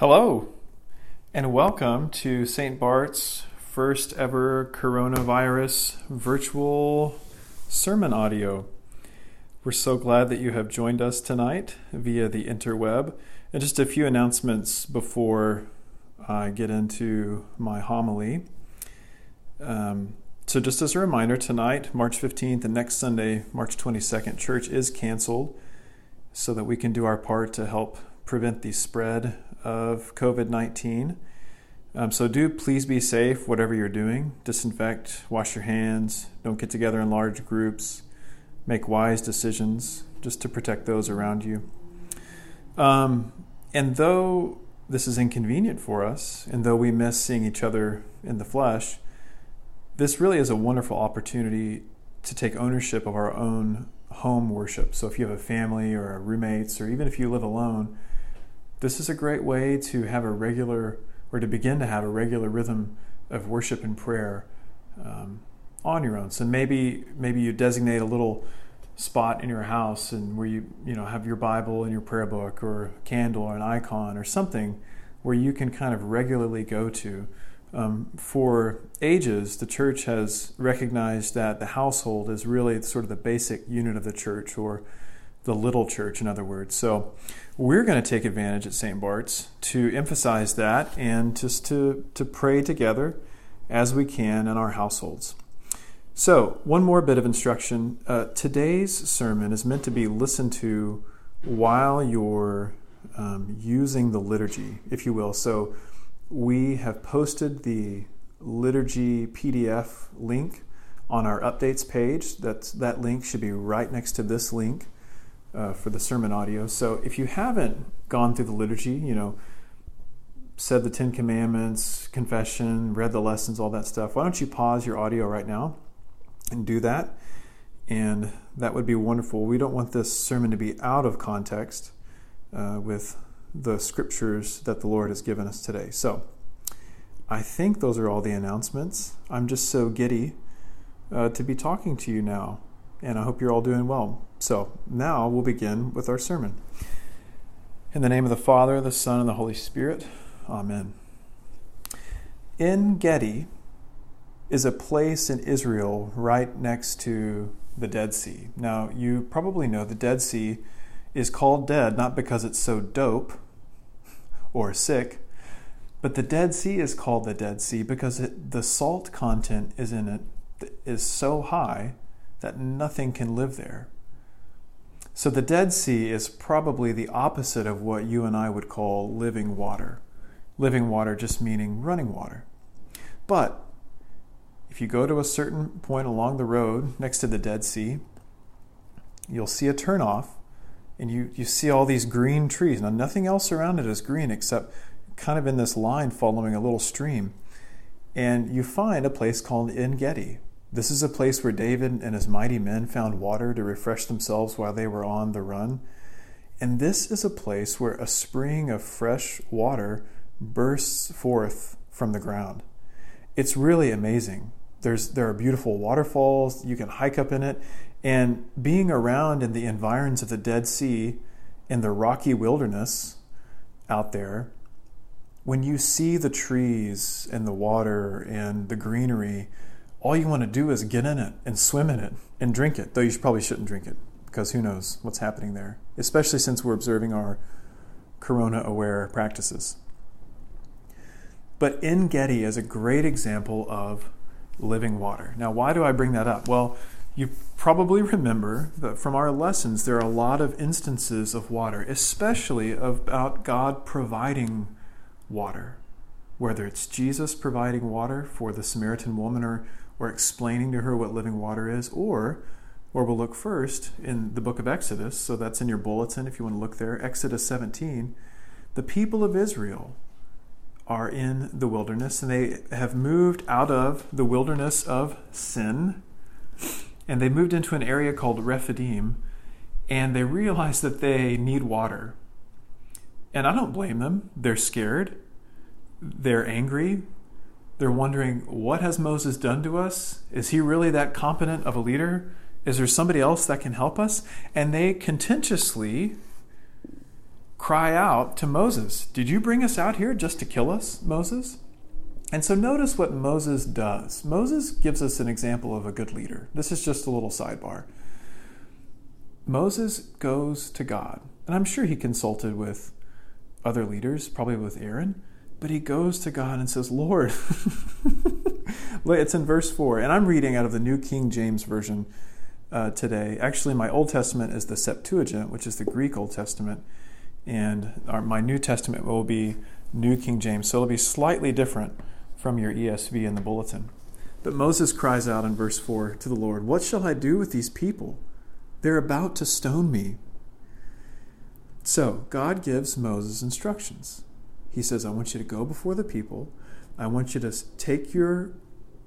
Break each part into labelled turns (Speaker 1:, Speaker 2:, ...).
Speaker 1: Hello, and welcome to St. Bart's first ever coronavirus virtual sermon audio. We're so glad that you have joined us tonight via the interweb. And just a few announcements before I get into my homily. Um, so, just as a reminder, tonight, March 15th, and next Sunday, March 22nd, church is canceled so that we can do our part to help prevent the spread of COVID 19. Um, so do please be safe, whatever you're doing. Disinfect, wash your hands, don't get together in large groups, make wise decisions just to protect those around you. Um, and though this is inconvenient for us, and though we miss seeing each other in the flesh, this really is a wonderful opportunity to take ownership of our own home worship. So if you have a family or roommates, or even if you live alone, this is a great way to have a regular, or to begin to have a regular rhythm of worship and prayer um, on your own. So maybe maybe you designate a little spot in your house and where you you know have your Bible and your prayer book or a candle or an icon or something where you can kind of regularly go to. Um, for ages, the church has recognized that the household is really sort of the basic unit of the church, or the little church, in other words. So we're going to take advantage at St. Bart's to emphasize that and just to, to pray together as we can in our households. So, one more bit of instruction. Uh, today's sermon is meant to be listened to while you're um, using the liturgy, if you will. So, we have posted the liturgy PDF link on our updates page. That's, that link should be right next to this link uh, for the sermon audio. So if you haven't gone through the liturgy, you know, said the Ten Commandments, confession, read the lessons, all that stuff, why don't you pause your audio right now and do that? And that would be wonderful. We don't want this sermon to be out of context uh, with the scriptures that the Lord has given us today. So I think those are all the announcements. I'm just so giddy uh, to be talking to you now, and I hope you're all doing well. So now we'll begin with our sermon. In the name of the Father, the Son, and the Holy Spirit, Amen. En Gedi is a place in Israel right next to the Dead Sea. Now, you probably know the Dead Sea is called dead not because it's so dope or sick, but the Dead Sea is called the Dead Sea because it, the salt content is in it is so high that nothing can live there. So the Dead Sea is probably the opposite of what you and I would call living water. Living water just meaning running water. But if you go to a certain point along the road next to the Dead Sea, you'll see a turnoff and you, you see all these green trees. Now, nothing else around it is green except kind of in this line following a little stream. And you find a place called En Gedi. This is a place where David and his mighty men found water to refresh themselves while they were on the run. And this is a place where a spring of fresh water bursts forth from the ground. It's really amazing. There's, there are beautiful waterfalls, you can hike up in it, and being around in the environs of the Dead Sea in the rocky wilderness out there, when you see the trees and the water and the greenery, all you want to do is get in it and swim in it and drink it, though you probably shouldn't drink it because who knows what's happening there, especially since we're observing our corona aware practices. But En Gedi is a great example of living water. Now, why do I bring that up? Well, you probably remember that from our lessons, there are a lot of instances of water, especially about God providing water. Whether it's Jesus providing water for the Samaritan woman or or explaining to her what living water is, or or we'll look first in the book of Exodus, so that's in your bulletin if you want to look there, Exodus 17. The people of Israel are in the wilderness and they have moved out of the wilderness of sin and they moved into an area called Rephidim and they realize that they need water. And I don't blame them. They're scared. They're angry. They're wondering, what has Moses done to us? Is he really that competent of a leader? Is there somebody else that can help us? And they contentiously cry out to Moses, Did you bring us out here just to kill us, Moses? And so notice what Moses does. Moses gives us an example of a good leader. This is just a little sidebar. Moses goes to God, and I'm sure he consulted with other leaders, probably with Aaron, but he goes to God and says, Lord, it's in verse 4, and I'm reading out of the New King James Version uh, today. Actually, my Old Testament is the Septuagint, which is the Greek Old Testament, and our, my New Testament will be New King James, so it'll be slightly different from your ESV in the bulletin. But Moses cries out in verse 4 to the Lord, What shall I do with these people? They're about to stone me. So God gives Moses instructions. He says, I want you to go before the people. I want you to take your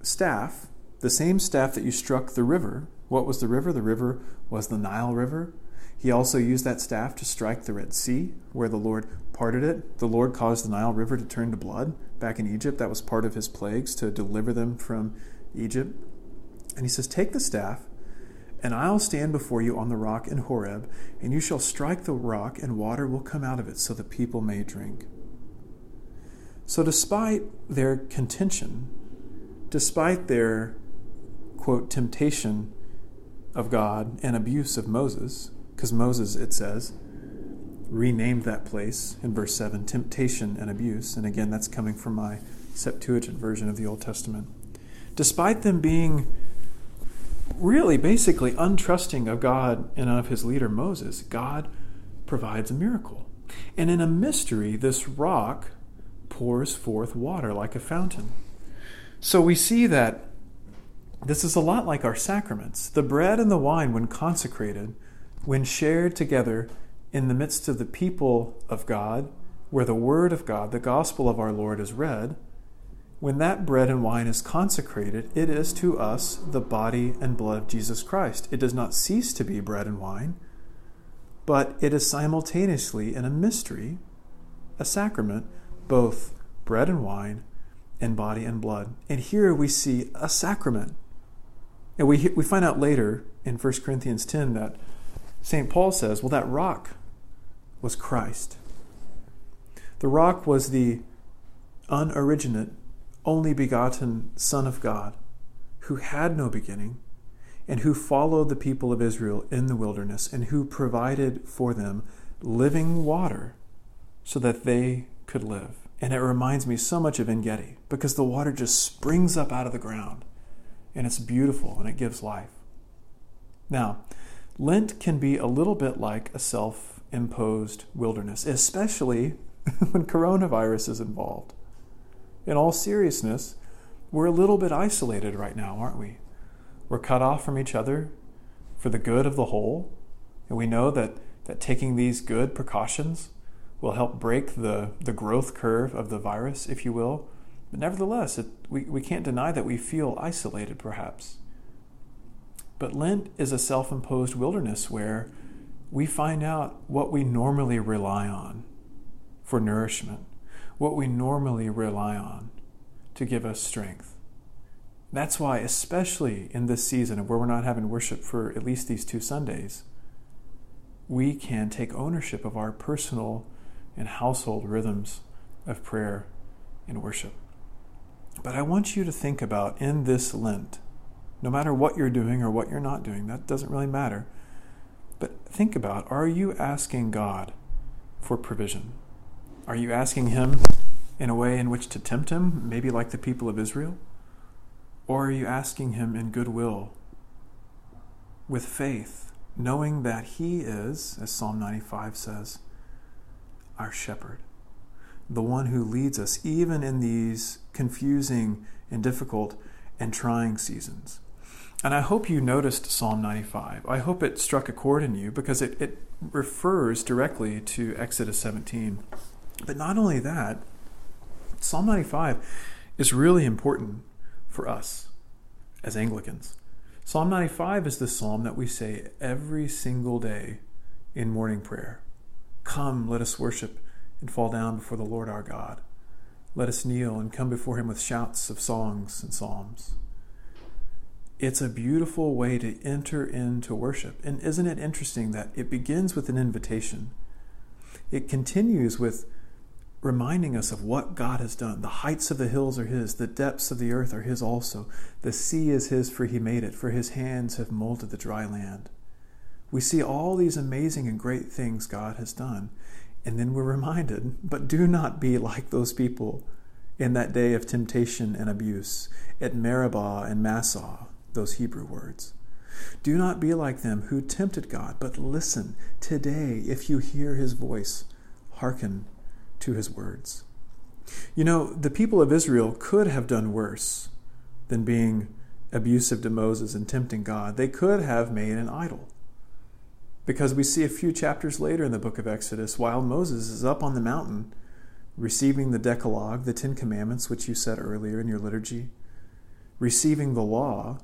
Speaker 1: staff, the same staff that you struck the river. What was the river? The river was the Nile River. He also used that staff to strike the Red Sea, where the Lord parted it. The Lord caused the Nile River to turn to blood back in Egypt. That was part of his plagues to deliver them from Egypt. And he says, Take the staff, and I'll stand before you on the rock in Horeb, and you shall strike the rock, and water will come out of it, so the people may drink. So, despite their contention, despite their, quote, temptation of God and abuse of Moses, because Moses, it says, renamed that place in verse 7 temptation and abuse. And again, that's coming from my Septuagint version of the Old Testament. Despite them being really basically untrusting of God and of his leader Moses, God provides a miracle. And in a mystery, this rock pours forth water like a fountain. So we see that this is a lot like our sacraments. The bread and the wine, when consecrated, when shared together, in the midst of the people of God, where the Word of God, the gospel of our Lord, is read, when that bread and wine is consecrated, it is to us the body and blood of Jesus Christ. It does not cease to be bread and wine, but it is simultaneously in a mystery, a sacrament, both bread and wine and body and blood. And here we see a sacrament. And we, we find out later in 1 Corinthians 10 that St. Paul says, well, that rock was Christ. The rock was the unoriginate, only begotten Son of God, who had no beginning, and who followed the people of Israel in the wilderness, and who provided for them living water so that they could live. And it reminds me so much of Engedi because the water just springs up out of the ground and it's beautiful and it gives life. Now, Lent can be a little bit like a self imposed wilderness, especially when coronavirus is involved. In all seriousness, we're a little bit isolated right now, aren't we? We're cut off from each other for the good of the whole, and we know that, that taking these good precautions will help break the, the growth curve of the virus, if you will. But nevertheless, it, we, we can't deny that we feel isolated, perhaps. But Lent is a self imposed wilderness where we find out what we normally rely on for nourishment, what we normally rely on to give us strength. That's why, especially in this season where we're not having worship for at least these two Sundays, we can take ownership of our personal and household rhythms of prayer and worship. But I want you to think about in this Lent, no matter what you're doing or what you're not doing, that doesn't really matter. But think about are you asking God for provision? Are you asking Him in a way in which to tempt Him, maybe like the people of Israel? Or are you asking Him in goodwill, with faith, knowing that He is, as Psalm 95 says, our shepherd, the one who leads us even in these confusing and difficult and trying seasons? And I hope you noticed Psalm 95. I hope it struck a chord in you because it, it refers directly to Exodus 17. But not only that, Psalm 95 is really important for us as Anglicans. Psalm 95 is the psalm that we say every single day in morning prayer. Come, let us worship and fall down before the Lord our God. Let us kneel and come before him with shouts of songs and psalms. It's a beautiful way to enter into worship. And isn't it interesting that it begins with an invitation? it continues with reminding us of what God has done. The heights of the hills are His, the depths of the earth are His also. The sea is His, for He made it, for His hands have molded the dry land. We see all these amazing and great things God has done, and then we're reminded, but do not be like those people in that day of temptation and abuse at Meribah and Massah, those Hebrew words. Do not be like them who tempted God, but listen today if you hear his voice, hearken to his words. You know, the people of Israel could have done worse than being abusive to Moses and tempting God. They could have made an idol. Because we see a few chapters later in the book of Exodus, while Moses is up on the mountain receiving the Decalogue, the Ten Commandments, which you said earlier in your liturgy, receiving the law,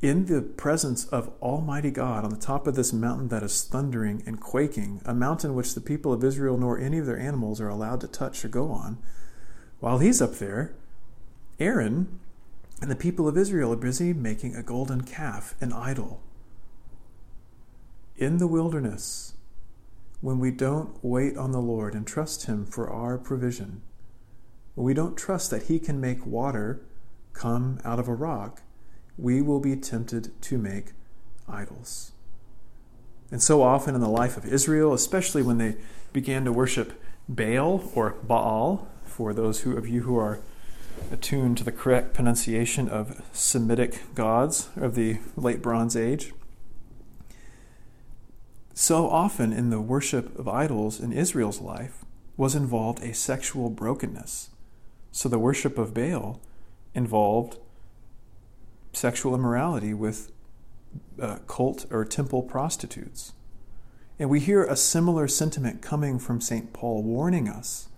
Speaker 1: in the presence of Almighty God on the top of this mountain that is thundering and quaking, a mountain which the people of Israel nor any of their animals are allowed to touch or go on, while he's up there, Aaron and the people of Israel are busy making a golden calf, an idol. In the wilderness, when we don't wait on the Lord and trust Him for our provision, when we don't trust that He can make water come out of a rock, we will be tempted to make idols. And so often in the life of Israel, especially when they began to worship Baal or Baal, for those who, of you who are attuned to the correct pronunciation of Semitic gods of the late Bronze Age. So often in the worship of idols in Israel's life was involved a sexual brokenness. So the worship of Baal involved sexual immorality with uh, cult or temple prostitutes. And we hear a similar sentiment coming from St. Paul warning us.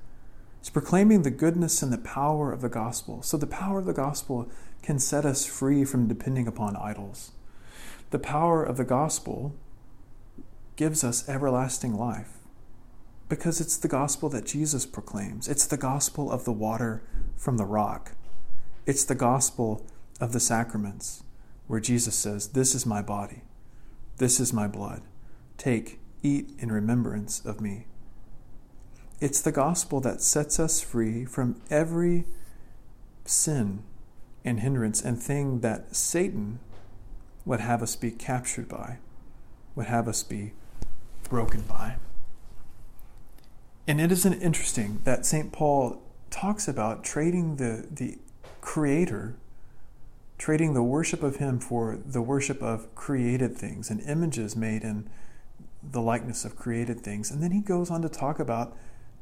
Speaker 1: It's proclaiming the goodness and the power of the gospel. So the power of the gospel can set us free from depending upon idols. The power of the gospel gives us everlasting life because it's the gospel that Jesus proclaims. It's the gospel of the water from the rock. It's the gospel of the sacraments, where Jesus says, This is my body, this is my blood. Take, eat in remembrance of me. It's the gospel that sets us free from every sin and hindrance and thing that Satan would have us be captured by, would have us be broken by. And it isn't interesting that St. Paul talks about trading the, the Creator trading the worship of Him for the worship of created things and images made in the likeness of created things. And then he goes on to talk about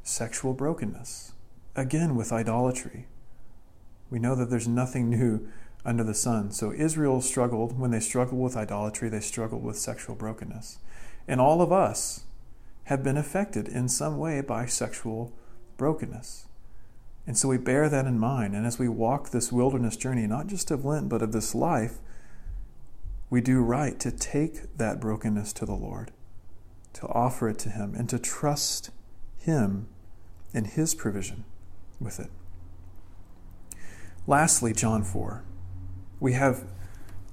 Speaker 1: sexual brokenness, again with idolatry. We know that there's nothing new under the sun. So Israel struggled. When they struggled with idolatry, they struggled with sexual brokenness. And all of us have been affected in some way by sexual brokenness. And so we bear that in mind. And as we walk this wilderness journey, not just of Lent, but of this life, we do right to take that brokenness to the Lord, to offer it to Him, and to trust Him and His provision with it. Lastly, John 4. We have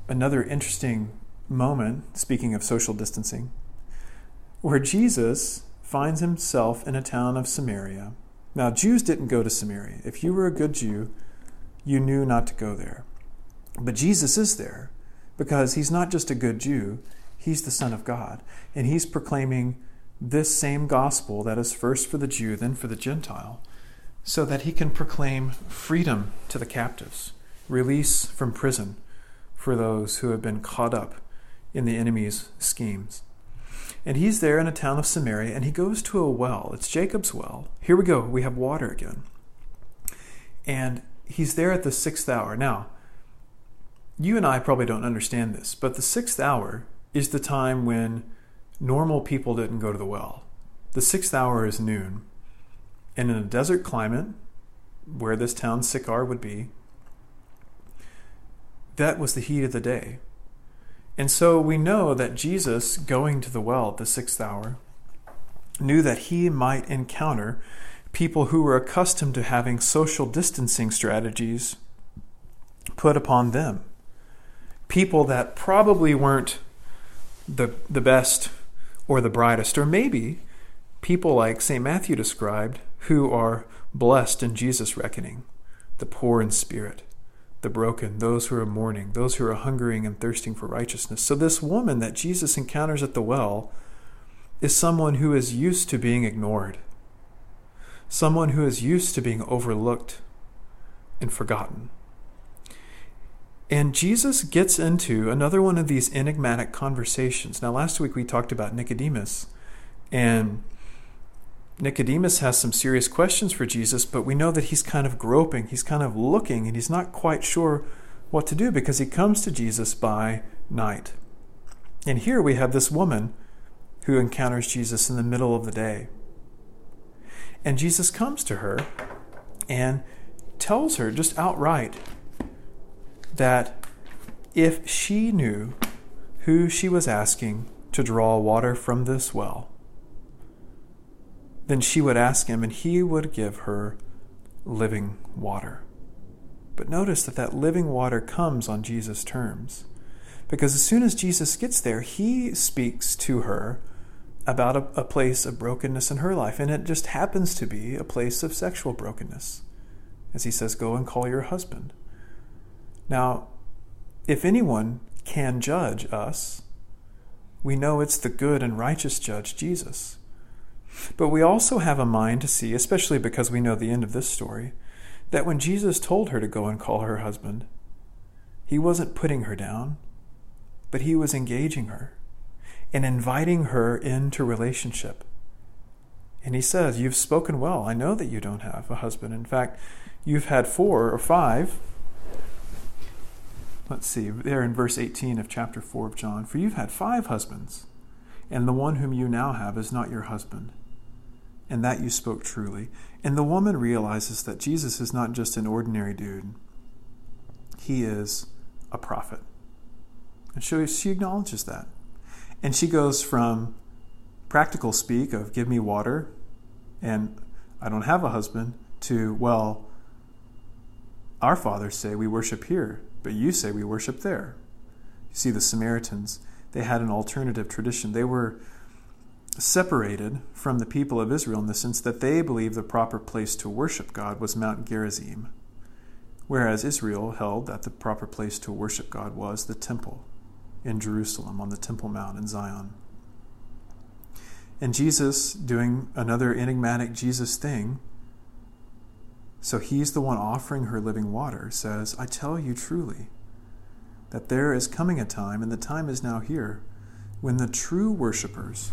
Speaker 1: another interesting moment, speaking of social distancing, where Jesus finds himself in a town of Samaria now, Jews didn't go to Samaria. If you were a good Jew, you knew not to go there. But Jesus is there because he's not just a good Jew, he's the Son of God. And he's proclaiming this same gospel that is first for the Jew, then for the Gentile, so that he can proclaim freedom to the captives, release from prison for those who have been caught up in the enemy's schemes. And he's there in a town of Samaria, and he goes to a well. It's Jacob's well. Here we go. We have water again. And he's there at the sixth hour. Now, you and I probably don't understand this, but the sixth hour is the time when normal people didn't go to the well. The sixth hour is noon. And in a desert climate, where this town Sychar would be, that was the heat of the day. And so we know that Jesus, going to the well at the sixth hour, knew that he might encounter people who were accustomed to having social distancing strategies put upon them. People that probably weren't the, the best or the brightest, or maybe people like St. Matthew described who are blessed in Jesus' reckoning the poor in spirit, the broken, those who are mourning, those who are hungering and thirsting for righteousness. So, this woman that Jesus encounters at the well is someone who is used to being ignored, someone who is used to being overlooked and forgotten. And Jesus gets into another one of these enigmatic conversations. Now, last week we talked about Nicodemus, and Nicodemus has some serious questions for Jesus, but we know that he's kind of groping, he's kind of looking, and he's not quite sure what to do because he comes to Jesus by night. And here we have this woman who encounters Jesus in the middle of the day. And Jesus comes to her and tells her just outright that if she knew who she was asking to draw water from this well, then she would ask him and he would give her living water. But notice that that living water comes on Jesus' terms. Because as soon as Jesus gets there, he speaks to her about a, a, place of brokenness in her life. And it just happens to be a place of sexual brokenness. As he says, Go and call your husband. Now, if anyone can judge us, we know it's the good and righteous judge, Jesus. But we also have a mind to see, especially because we know the end of this story, that when Jesus told her to go and call her husband, he wasn't putting her down, but he was engaging her and inviting her into relationship. And he says, You've spoken well. I know that you don't have a husband. In fact, you've had four or five, Let's see, there in verse 18 of chapter 4 of John. For you've had five husbands, and the one whom you now have is not your husband. And that you spoke truly. And the woman realizes that Jesus is not just an ordinary dude, he is a prophet. And she, she acknowledges that. And she goes from practical speak of give me water and I don't have a husband to, well, our fathers say we worship here but you say we worship there. You see, the Samaritans, they had an alternative tradition. They were separated from the people of Israel in the sense that they believed the proper place to worship God was Mount Gerizim, whereas Israel held that the proper place to worship God was the temple in Jerusalem on the Temple Mount in Zion. And Jesus, doing another enigmatic Jesus thing, so he's the one offering her living water, says, I tell you truly that there is coming a time, and the time is now here, when the true worshippers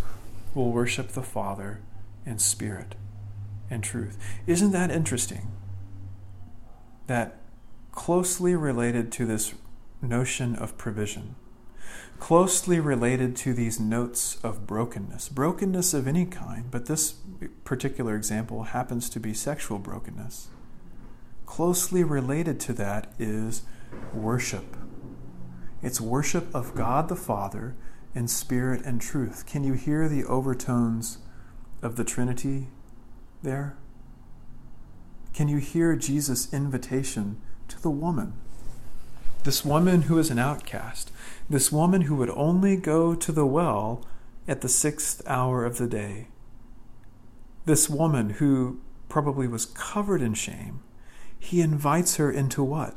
Speaker 1: will worship the Father in spirit and truth. Isn't that interesting? That closely related to this notion of provision, closely related to these notes of brokenness, brokenness of any kind, but this particular example happens to be sexual brokenness closely related to that is worship. It's worship of God the Father in spirit and truth. Can you hear the overtones of the Trinity there? Can you hear Jesus' invitation to the woman? This woman who is an outcast, this woman who would only go to the well at the sixth hour of the day, this woman who probably was covered in shame he invites her into what?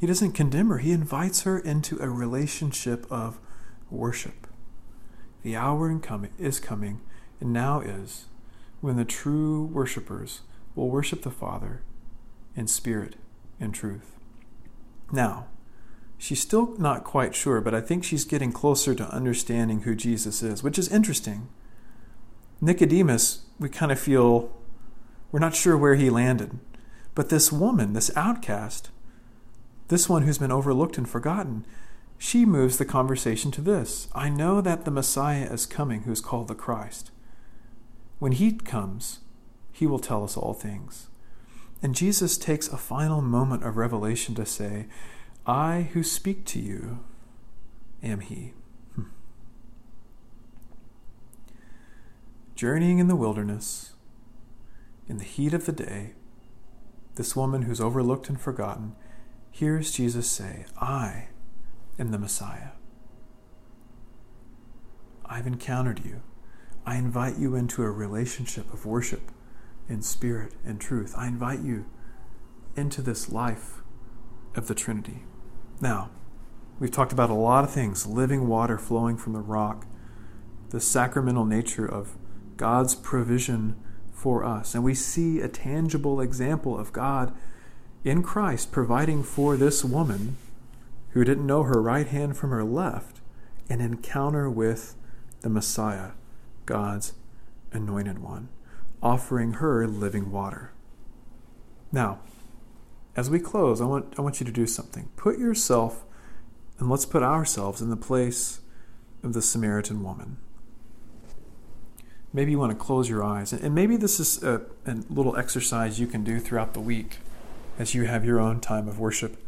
Speaker 1: He doesn't condemn her, he invites her into a relationship of worship. The hour is coming, and now is, when the true worshippers will worship the Father in spirit and truth. Now, she's still not quite sure, but I think she's getting closer to understanding who Jesus is, which is interesting. Nicodemus, we kind of feel we're not sure where he landed. But this woman, this outcast, this one who's been overlooked and forgotten, she moves the conversation to this I know that the Messiah is coming, who's called the Christ. When he comes, he will tell us all things. And Jesus takes a final moment of revelation to say, I who speak to you am he. Hmm. Journeying in the wilderness, in the heat of the day, this woman who's overlooked and forgotten hears Jesus say, I am the Messiah. I've encountered you. I invite you into a relationship of worship in spirit and truth. I invite you into this life of the Trinity. Now, we've talked about a lot of things living water flowing from the rock, the sacramental nature of God's provision for us. And we see a tangible example of God in Christ providing for this woman who didn't know her right hand from her left an encounter with the Messiah, God's anointed one, offering her living water. Now, as we close, I want, I want you to do something. Put yourself, and let's put ourselves in the place of the Samaritan woman. Maybe you want to close your eyes. And maybe this is a, a little exercise you can do throughout the week as you have your own time of worship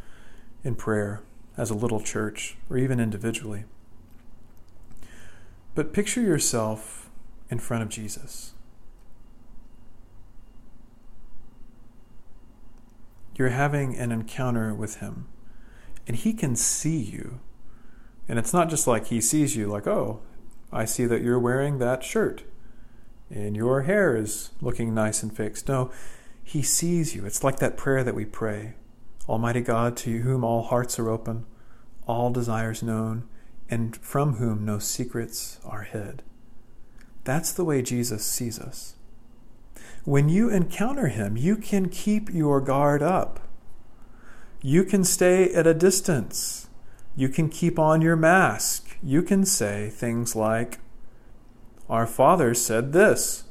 Speaker 1: in prayer as a little church or even individually. But picture yourself in front of Jesus. you're having an encounter with him and he can see you. And it's not just like he sees you, like, oh, I see that you're wearing that shirt and your hair is looking nice and fixed. No, he sees you. It's like that prayer that we pray Almighty God, to whom all hearts are open, all desires known, and from whom no secrets are hid. That's the way Jesus sees us. When you encounter him, you can keep your guard up. You can stay at a distance. You can keep on your mask. You can say things like, Our Father said this,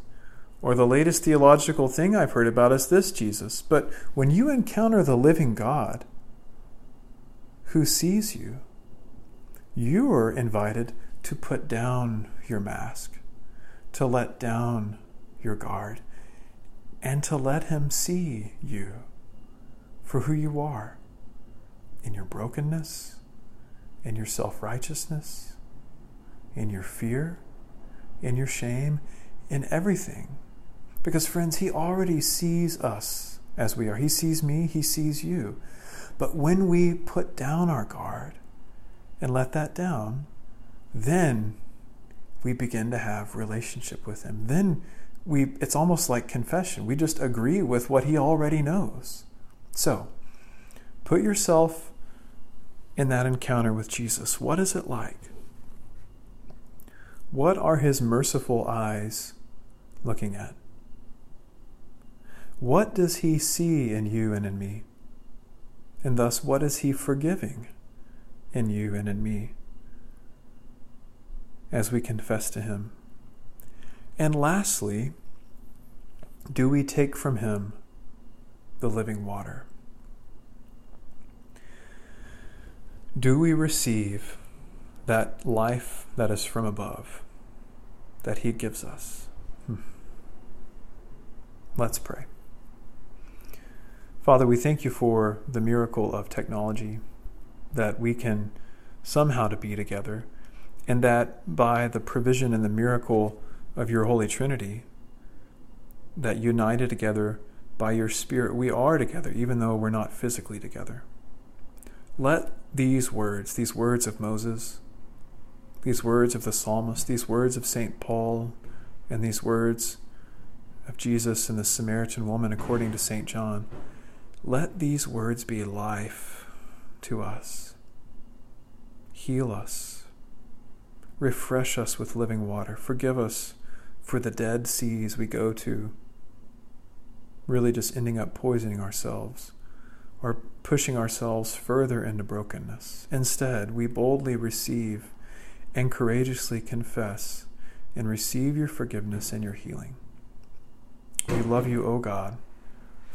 Speaker 1: or the latest theological thing I've heard about is this, Jesus. But when you encounter the living God who sees you, you are invited to put down your mask, to let down your guard, and to let Him see you for who you are in your brokenness, in your self righteousness, in your fear, in your shame, in everything. Because, friends, He already sees us as we are. He sees me, He sees you. But when we put down our guard and let that down, then we begin to have relationship with Him. Then we it's almost like confession. We just agree with what he already knows. So, put yourself in that encounter with Jesus. What is it like? What are his merciful eyes looking at? What does he see in you and in me? And thus, what is he forgiving in you and in me as we confess to him? And lastly, do we take from him the living water? Do we receive that life that is from above that he gives us? Hmm. Let's pray. Father, we thank you for the miracle of technology that we can somehow to be together, and that by the provision and the miracle of your Holy Trinity, that united together by your Spirit, we are together, even though we're not physically together. Let these words, these words of Moses, these words of the psalmist, these words of St. Paul, and these words of Jesus and the Samaritan woman, according to St. John, let these words be life to us. Heal us. Refresh us with living water. Forgive us for the dead seas we go to, really just ending up poisoning ourselves or pushing ourselves further into brokenness. Instead, we boldly receive and courageously confess and receive your forgiveness and your healing. We love you, O God,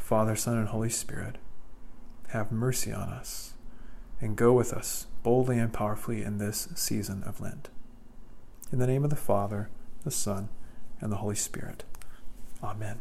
Speaker 1: Father, Son, and Holy Spirit. Have mercy on us and go with us boldly and powerfully in this season of Lent. In the name of the Father, the Son, and the Holy Spirit. Amen.